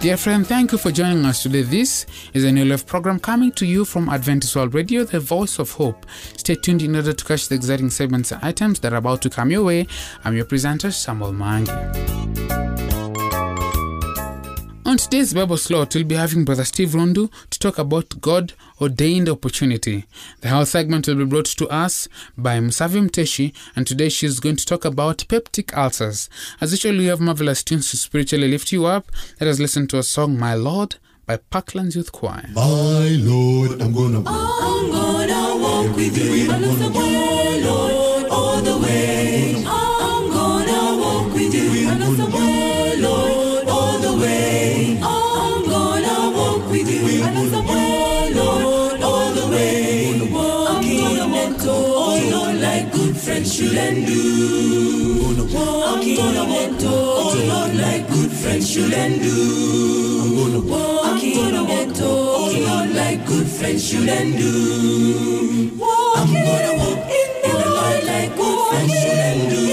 Dear friend, thank you for joining us today. This is a new life program coming to you from Adventist World Radio, the voice of hope. Stay tuned in order to catch the exciting segments and items that are about to come your way. I'm your presenter, Samuel Mangi. On today's Bible slot, we'll be having Brother Steve Rundu to talk about God ordained opportunity. The health segment will be brought to us by Musavi Muteshi, and today she's going to talk about peptic ulcers. As usual, we have marvelous tunes to spiritually lift you up. Let us listen to a song, My Lord, by Parklands Youth Choir. My Lord, I'm gonna walk. I'm gonna walk with you. I love the way, Lord, do. I'm gonna walk in the light like good friends should and do.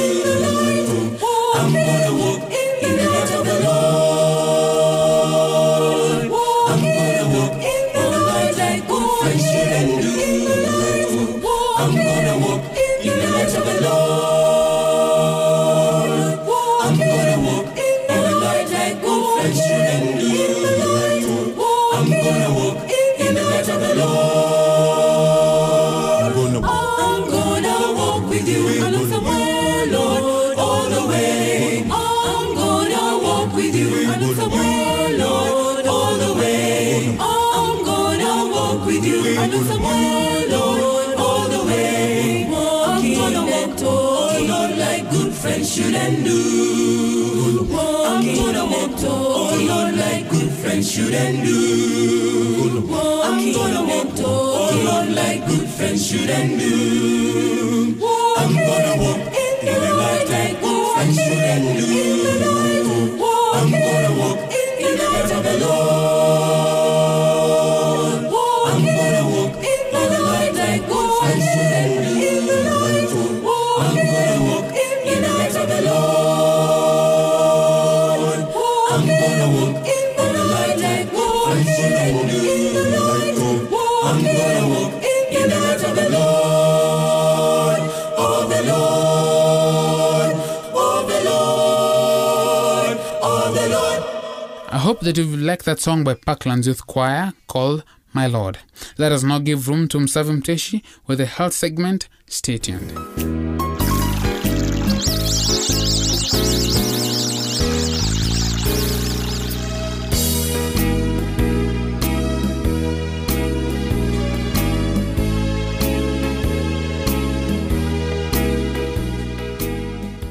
Walk with you along the way, Lord, all the way. I'm gonna walk with you the way, Lord, all the way. I'm gonna walk, oh Lord, like good friends should and do. I'm gonna walk, oh Lord, like good friends should and do. I'm gonna walk, oh Lord, like good friends should and do. Hope that you've liked that song by Parklands Youth Choir called My Lord. Let us now give room to Musavi Muteshi with the health segment. Stay tuned.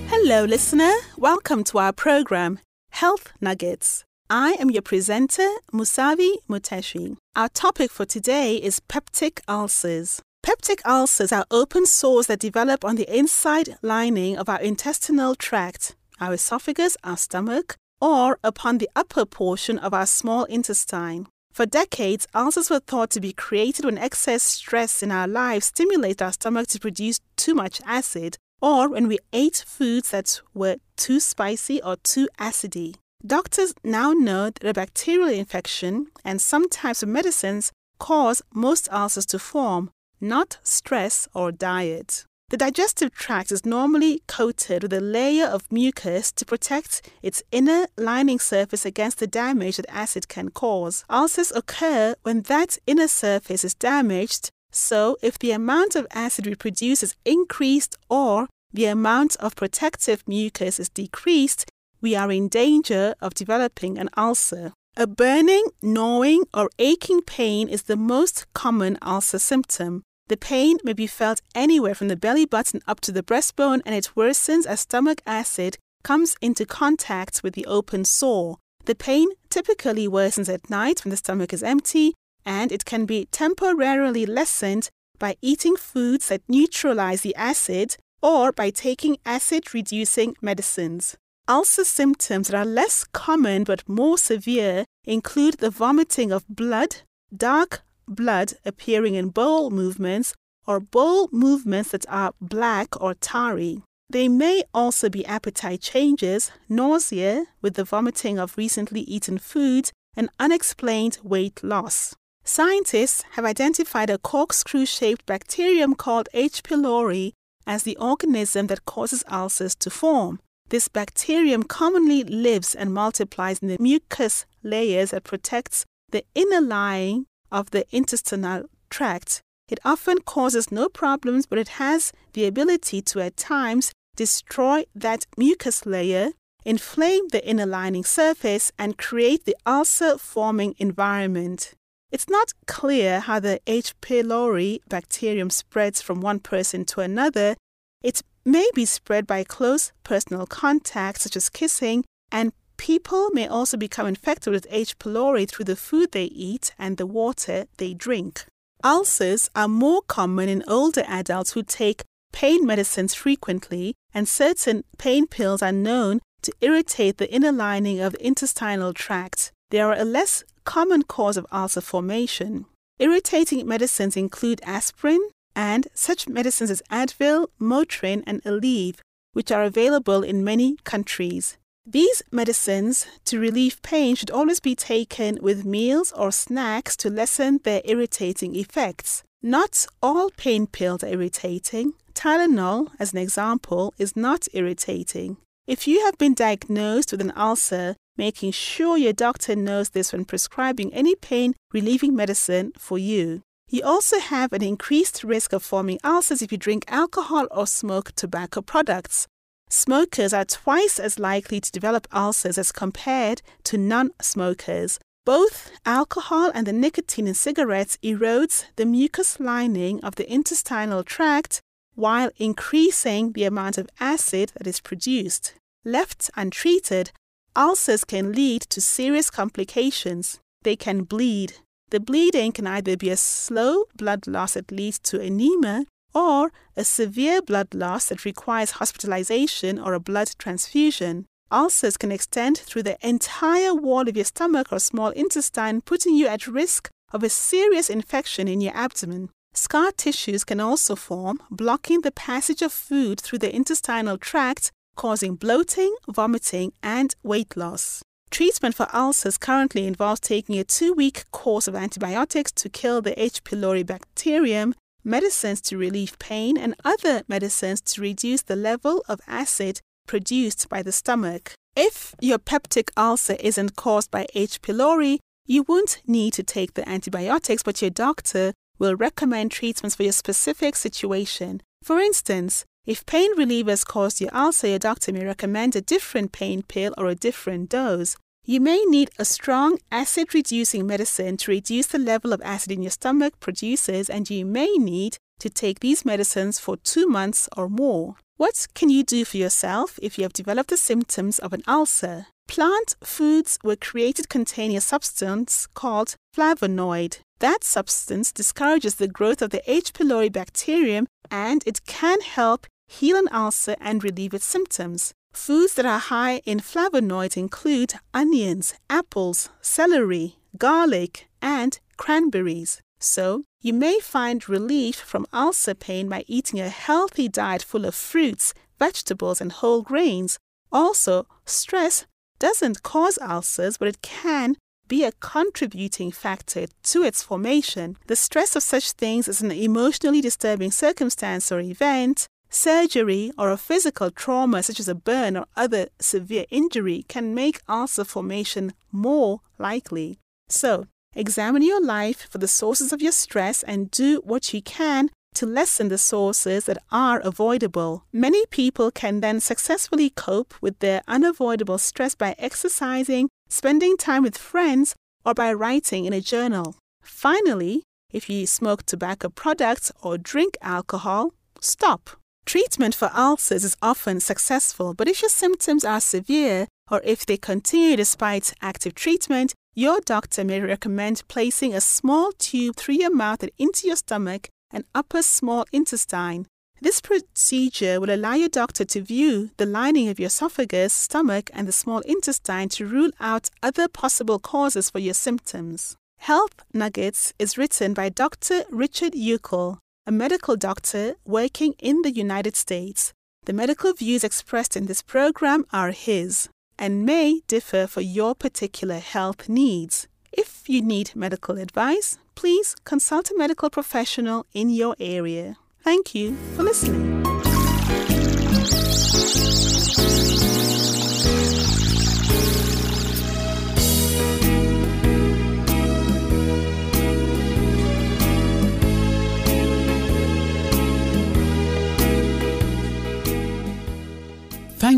Hello, listener. Welcome to our program, Health Nuggets. I am your presenter, Musavi Muteshi. Our topic for today is peptic ulcers. Peptic ulcers are open sores that develop on the inside lining of our intestinal tract, our esophagus, our stomach, or upon the upper portion of our small intestine. For decades, ulcers were thought to be created when excess stress in our lives stimulated our stomach to produce too much acid, or when we ate foods that were too spicy or too acidy. Doctors now know that a bacterial infection and some types of medicines cause most ulcers to form, not stress or diet. The digestive tract is normally coated with a layer of mucus to protect its inner lining surface against the damage that acid can cause. Ulcers occur when that inner surface is damaged, so if the amount of acid we produce is increased or the amount of protective mucus is decreased, we are in danger of developing an ulcer. A burning, gnawing, or aching pain is the most common ulcer symptom. The pain may be felt anywhere from the belly button up to the breastbone, and it worsens as stomach acid comes into contact with the open sore. The pain typically worsens at night when the stomach is empty, and it can be temporarily lessened by eating foods that neutralize the acid or by taking acid reducing medicines. Ulcer symptoms that are less common but more severe include the vomiting of blood, dark blood appearing in bowel movements, or bowel movements that are black or tarry. They may also be appetite changes, nausea with the vomiting of recently eaten food, and unexplained weight loss. Scientists have identified a corkscrew shaped bacterium called H. pylori as the organism that causes ulcers to form. This bacterium commonly lives and multiplies in the mucus layers that protects the inner lining of the intestinal tract. It often causes no problems, but it has the ability to at times destroy that mucus layer, inflame the inner lining surface, and create the ulcer forming environment. It's not clear how the H. pylori bacterium spreads from one person to another. It may be spread by close personal contact, such as kissing, and people may also become infected with H. pylori through the food they eat and the water they drink. Ulcers are more common in older adults who take pain medicines frequently, and certain pain pills are known to irritate the inner lining of the intestinal tract. They are a less common cause of ulcer formation. Irritating medicines include aspirin and such medicines as Advil, Motrin, and Aleve, which are available in many countries. These medicines to relieve pain should always be taken with meals or snacks to lessen their irritating effects. Not all pain pills are irritating. Tylenol, as an example, is not irritating. If you have been diagnosed with an ulcer, making sure your doctor knows this when prescribing any pain relieving medicine for you. You also have an increased risk of forming ulcers if you drink alcohol or smoke tobacco products. Smokers are twice as likely to develop ulcers as compared to non smokers. Both alcohol and the nicotine in cigarettes erodes the mucous lining of the intestinal tract while increasing the amount of acid that is produced. Left untreated, ulcers can lead to serious complications. They can bleed. The bleeding can either be a slow blood loss that leads to anemia or a severe blood loss that requires hospitalization or a blood transfusion. Ulcers can extend through the entire wall of your stomach or small intestine, putting you at risk of a serious infection in your abdomen. Scar tissues can also form, blocking the passage of food through the intestinal tract, causing bloating, vomiting, and weight loss. Treatment for ulcers currently involves taking a two week course of antibiotics to kill the H. pylori bacterium, medicines to relieve pain, and other medicines to reduce the level of acid produced by the stomach. If your peptic ulcer isn't caused by H. pylori, you won't need to take the antibiotics, but your doctor will recommend treatments for your specific situation. For instance, if pain relievers cause your ulcer, your doctor may recommend a different pain pill or a different dose. You may need a strong acid reducing medicine to reduce the level of acid in your stomach produces, and you may need to take these medicines for two months or more. What can you do for yourself if you have developed the symptoms of an ulcer? Plant foods were created containing a substance called flavonoid. That substance discourages the growth of the H. pylori bacterium and it can help heal an ulcer and relieve its symptoms. Foods that are high in flavonoids include onions, apples, celery, garlic, and cranberries. So, you may find relief from ulcer pain by eating a healthy diet full of fruits, vegetables, and whole grains. Also, stress doesn't cause ulcers, but it can be a contributing factor to its formation. The stress of such things as an emotionally disturbing circumstance or event, surgery, or a physical trauma such as a burn or other severe injury can make ulcer formation more likely. So, examine your life for the sources of your stress and do what you can to lessen the sources that are avoidable. Many people can then successfully cope with their unavoidable stress by exercising, spending time with friends, or by writing in a journal. Finally, if you smoke tobacco products or drink alcohol, stop. Treatment for ulcers is often successful, but if your symptoms are severe or if they continue despite active treatment, your doctor may recommend placing a small tube through your mouth and into your stomach and upper small intestine. This procedure will allow your doctor to view the lining of your esophagus, stomach, and the small intestine to rule out other possible causes for your symptoms. Health Nuggets is written by Dr. Richard Euckel, a medical doctor working in the United States. The medical views expressed in this program are his and may differ for your particular health needs. If you need medical advice, please consult a medical professional in your area. Thank you for listening.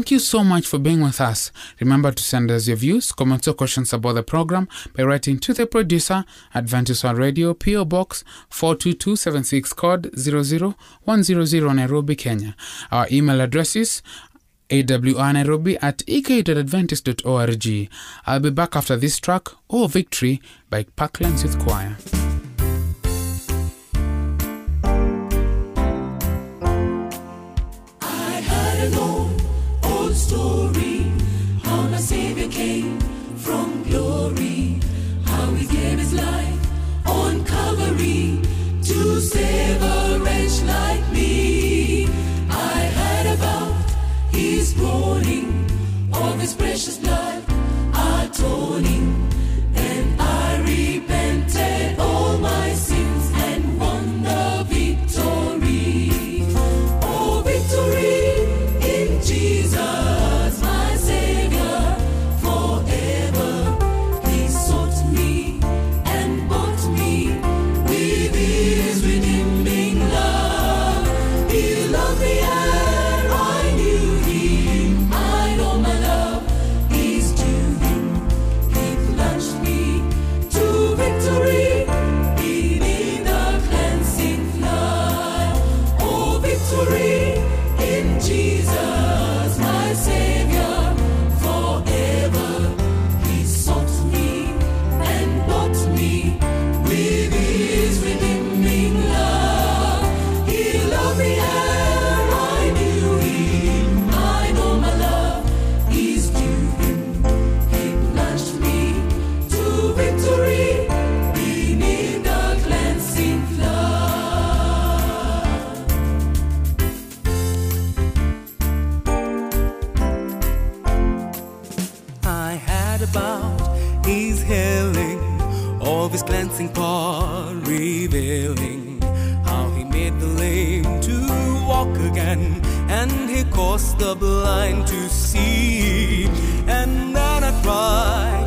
Thank you so much for being with us. Remember to send us your views, comments, or questions about the program by writing to the producer, Adventist World Radio, PO Box 42276 code 00100 Nairobi, Kenya. Our email address is awnairobi at ek.adventist.org. I'll be back after this track, Oh Victory, by Parklands Youth Choir. story how my Savior came from glory, how he gave his life on Calvary to save a wretch like me. I heard about his groaning of his precious man, and he caused the blind to see. And then I cried.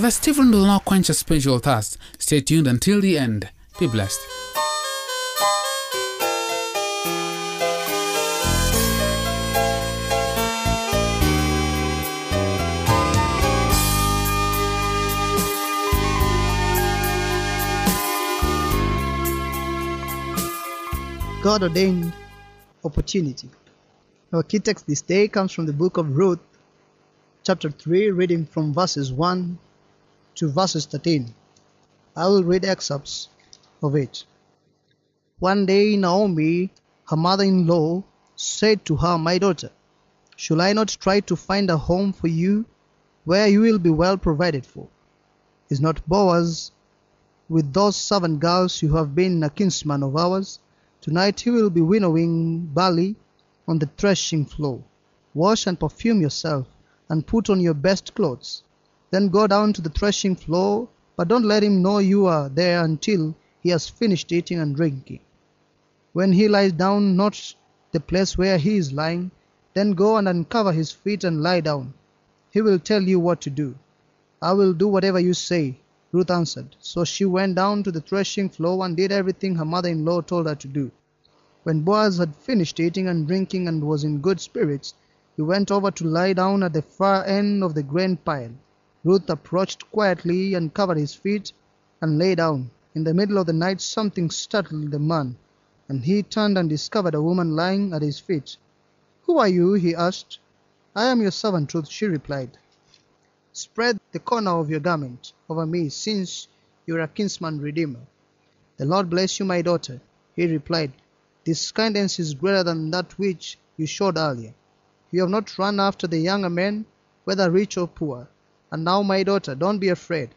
Brother Stephen will now quench your spiritual thirst. Stay tuned until the end. Be blessed. God ordained opportunity. Our key text this day comes from the book of Ruth, chapter 3, reading from verses 1 to verses 13. I will read excerpts of it. One day Naomi, her mother in law, said to her, My daughter, should I not try to find a home for you where you will be well provided for? Is not Boaz with those servant girls who have been a kinsman of ours? Tonight he will be winnowing barley on the threshing floor. Wash and perfume yourself, and put on your best clothes. Then go down to the threshing floor, but don't let him know you are there until he has finished eating and drinking. When he lies down, not the place where he is lying, then go and uncover his feet and lie down. He will tell you what to do. I will do whatever you say, Ruth answered. So she went down to the threshing floor and did everything her mother in law told her to do. When Boaz had finished eating and drinking and was in good spirits, he went over to lie down at the far end of the grain pile. Ruth approached quietly and covered his feet and lay down. In the middle of the night something startled the man, and he turned and discovered a woman lying at his feet. Who are you? he asked. I am your servant, Ruth, she replied. Spread the corner of your garment over me, since you are a kinsman redeemer. The Lord bless you, my daughter, he replied. This kindness is greater than that which you showed earlier. You have not run after the younger men, whether rich or poor. And now, my daughter, don't be afraid.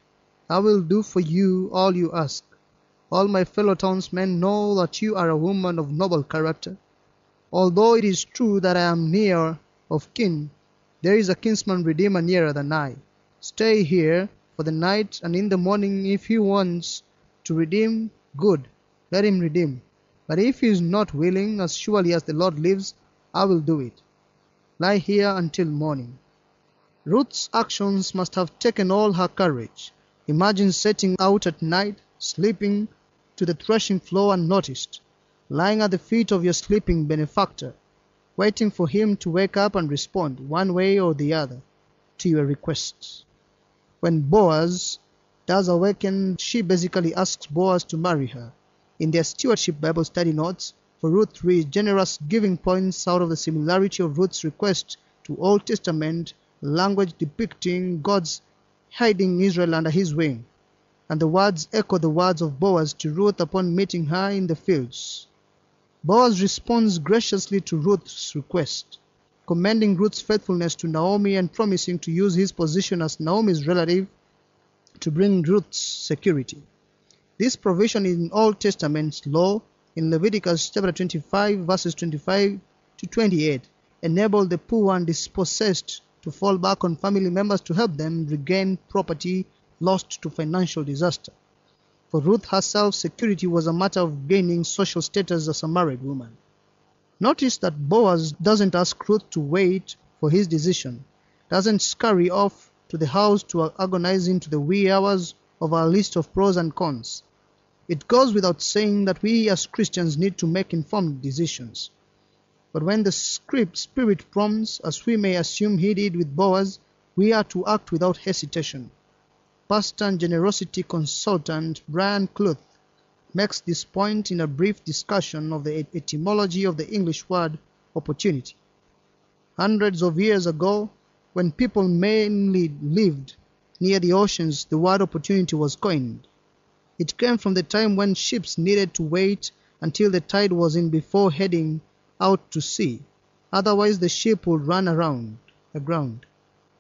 I will do for you all you ask. All my fellow townsmen know that you are a woman of noble character. Although it is true that I am near of kin, there is a kinsman redeemer nearer than I. Stay here for the night, and in the morning, if he wants to redeem, good, let him redeem. But if he is not willing, as surely as the Lord lives, I will do it. Lie here until morning. Ruth's actions must have taken all her courage. Imagine setting out at night, sleeping to the threshing floor unnoticed, lying at the feet of your sleeping benefactor, waiting for him to wake up and respond, one way or the other, to your requests. When Boaz does awaken, she basically asks Boaz to marry her. In their stewardship Bible study notes, for Ruth read generous giving points out of the similarity of Ruth's request to Old Testament language depicting God's hiding Israel under his wing. And the words echo the words of Boaz to Ruth upon meeting her in the fields. Boaz responds graciously to Ruth's request, commending Ruth's faithfulness to Naomi and promising to use his position as Naomi's relative to bring Ruth's security. This provision in Old Testament law in Leviticus chapter 25 verses 25 to 28 enabled the poor and dispossessed to fall back on family members to help them regain property lost to financial disaster. For Ruth herself, security was a matter of gaining social status as a married woman. Notice that Boaz doesn't ask Ruth to wait for his decision, doesn't scurry off to the house to agonize into the wee hours of our list of pros and cons. It goes without saying that we as Christians need to make informed decisions. But when the script spirit prompts, as we may assume he did with Boaz, we are to act without hesitation. Pastor and generosity consultant Brian Kluth makes this point in a brief discussion of the etymology of the English word opportunity. Hundreds of years ago, when people mainly lived near the oceans, the word opportunity was coined. It came from the time when ships needed to wait until the tide was in before heading out to sea. Otherwise, the ship would run around aground.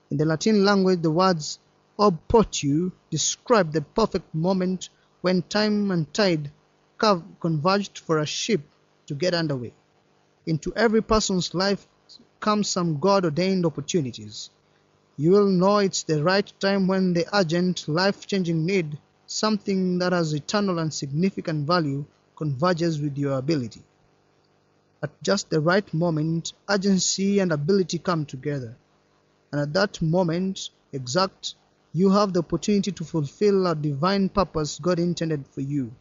In the Latin language, the words opportu describe the perfect moment when time and tide converged for a ship to get underway. Into every person's life comes some God ordained opportunities. You will know it's the right time when the urgent, life changing need, something that has eternal and significant value, converges with your ability. At just the right moment, urgency and ability come together. And at that moment, exact, you have the opportunity to fulfill a divine purpose God intended for you.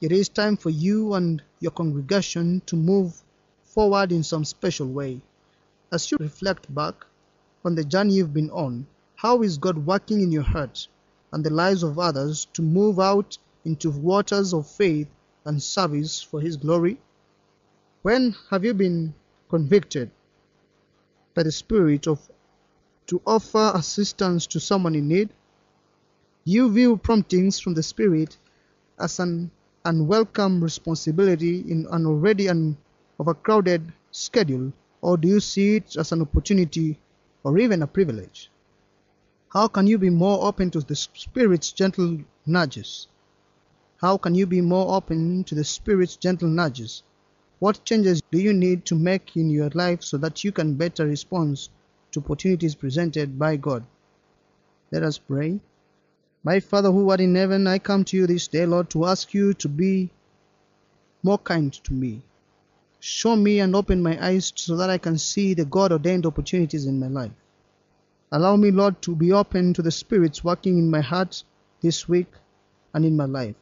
It is time for you and your congregation to move forward in some special way. As you reflect back on the journey you've been on, how is God working in your heart and the lives of others to move out into waters of faith and service for His glory? When have you been convicted by the Spirit of to offer assistance to someone in need? You view promptings from the Spirit as an unwelcome responsibility in an already un- overcrowded schedule, or do you see it as an opportunity or even a privilege? How can you be more open to the Spirit's gentle nudges? How can you be more open to the Spirit's gentle nudges? What changes do you need to make in your life so that you can better respond to opportunities presented by God? Let us pray. My Father who art in heaven, I come to you this day, Lord, to ask you to be more kind to me. Show me and open my eyes so that I can see the God ordained opportunities in my life. Allow me, Lord, to be open to the Spirit's working in my heart this week and in my life.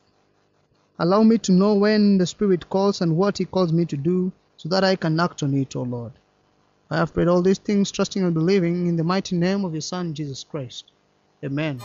Allow me to know when the Spirit calls and what He calls me to do so that I can act on it, O Lord. I have prayed all these things, trusting and believing in the mighty name of your Son, Jesus Christ. Amen.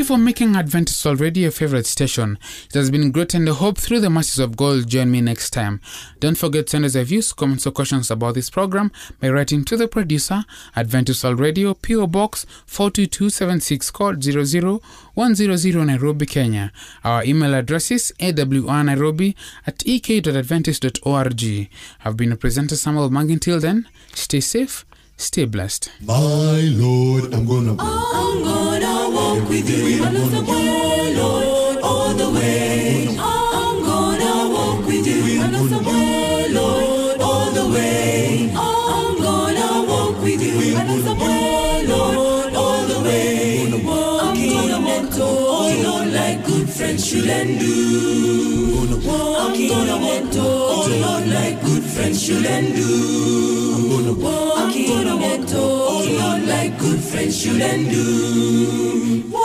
You for making Adventist already your favorite station. It has been great and I hope through the masses of gold join me next time. Don't forget to send us your views, comments or questions about this program by writing to the producer, Adventist All Radio, PO Box 42276 code 00100 Nairobi, Kenya. Our email address is awrnairobi at ek.adventist.org. I've been a presenter Samuel Mang. Till then, stay safe, stay blessed. My Lord, I'm gonna oh, go. Oh, I'm gonna walk with you. I love the world, oh, Lord, all the way. I'm gonna walk with you. I love the world, Lord, all the way. I'm gonna walk with you. I love the world, Lord, all the way. I'm gonna walk oh Lord, like good friends should and do. I'm gonna walk oh Lord, like good friends should and do. I'm gonna walk oh Lord, like good friends should and do.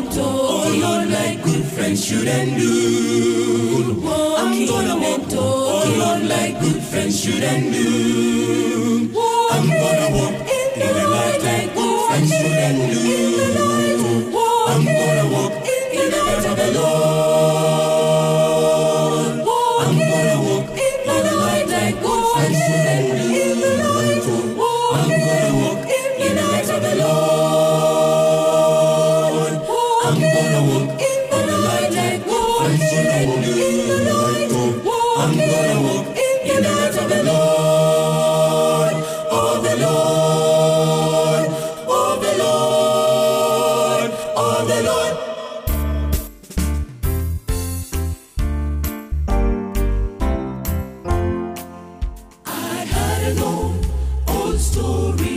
Gonna walk toward oh, Lord like good friends should and do. I'm gonna walk toward oh, Lord like good friends should and do. Old, old story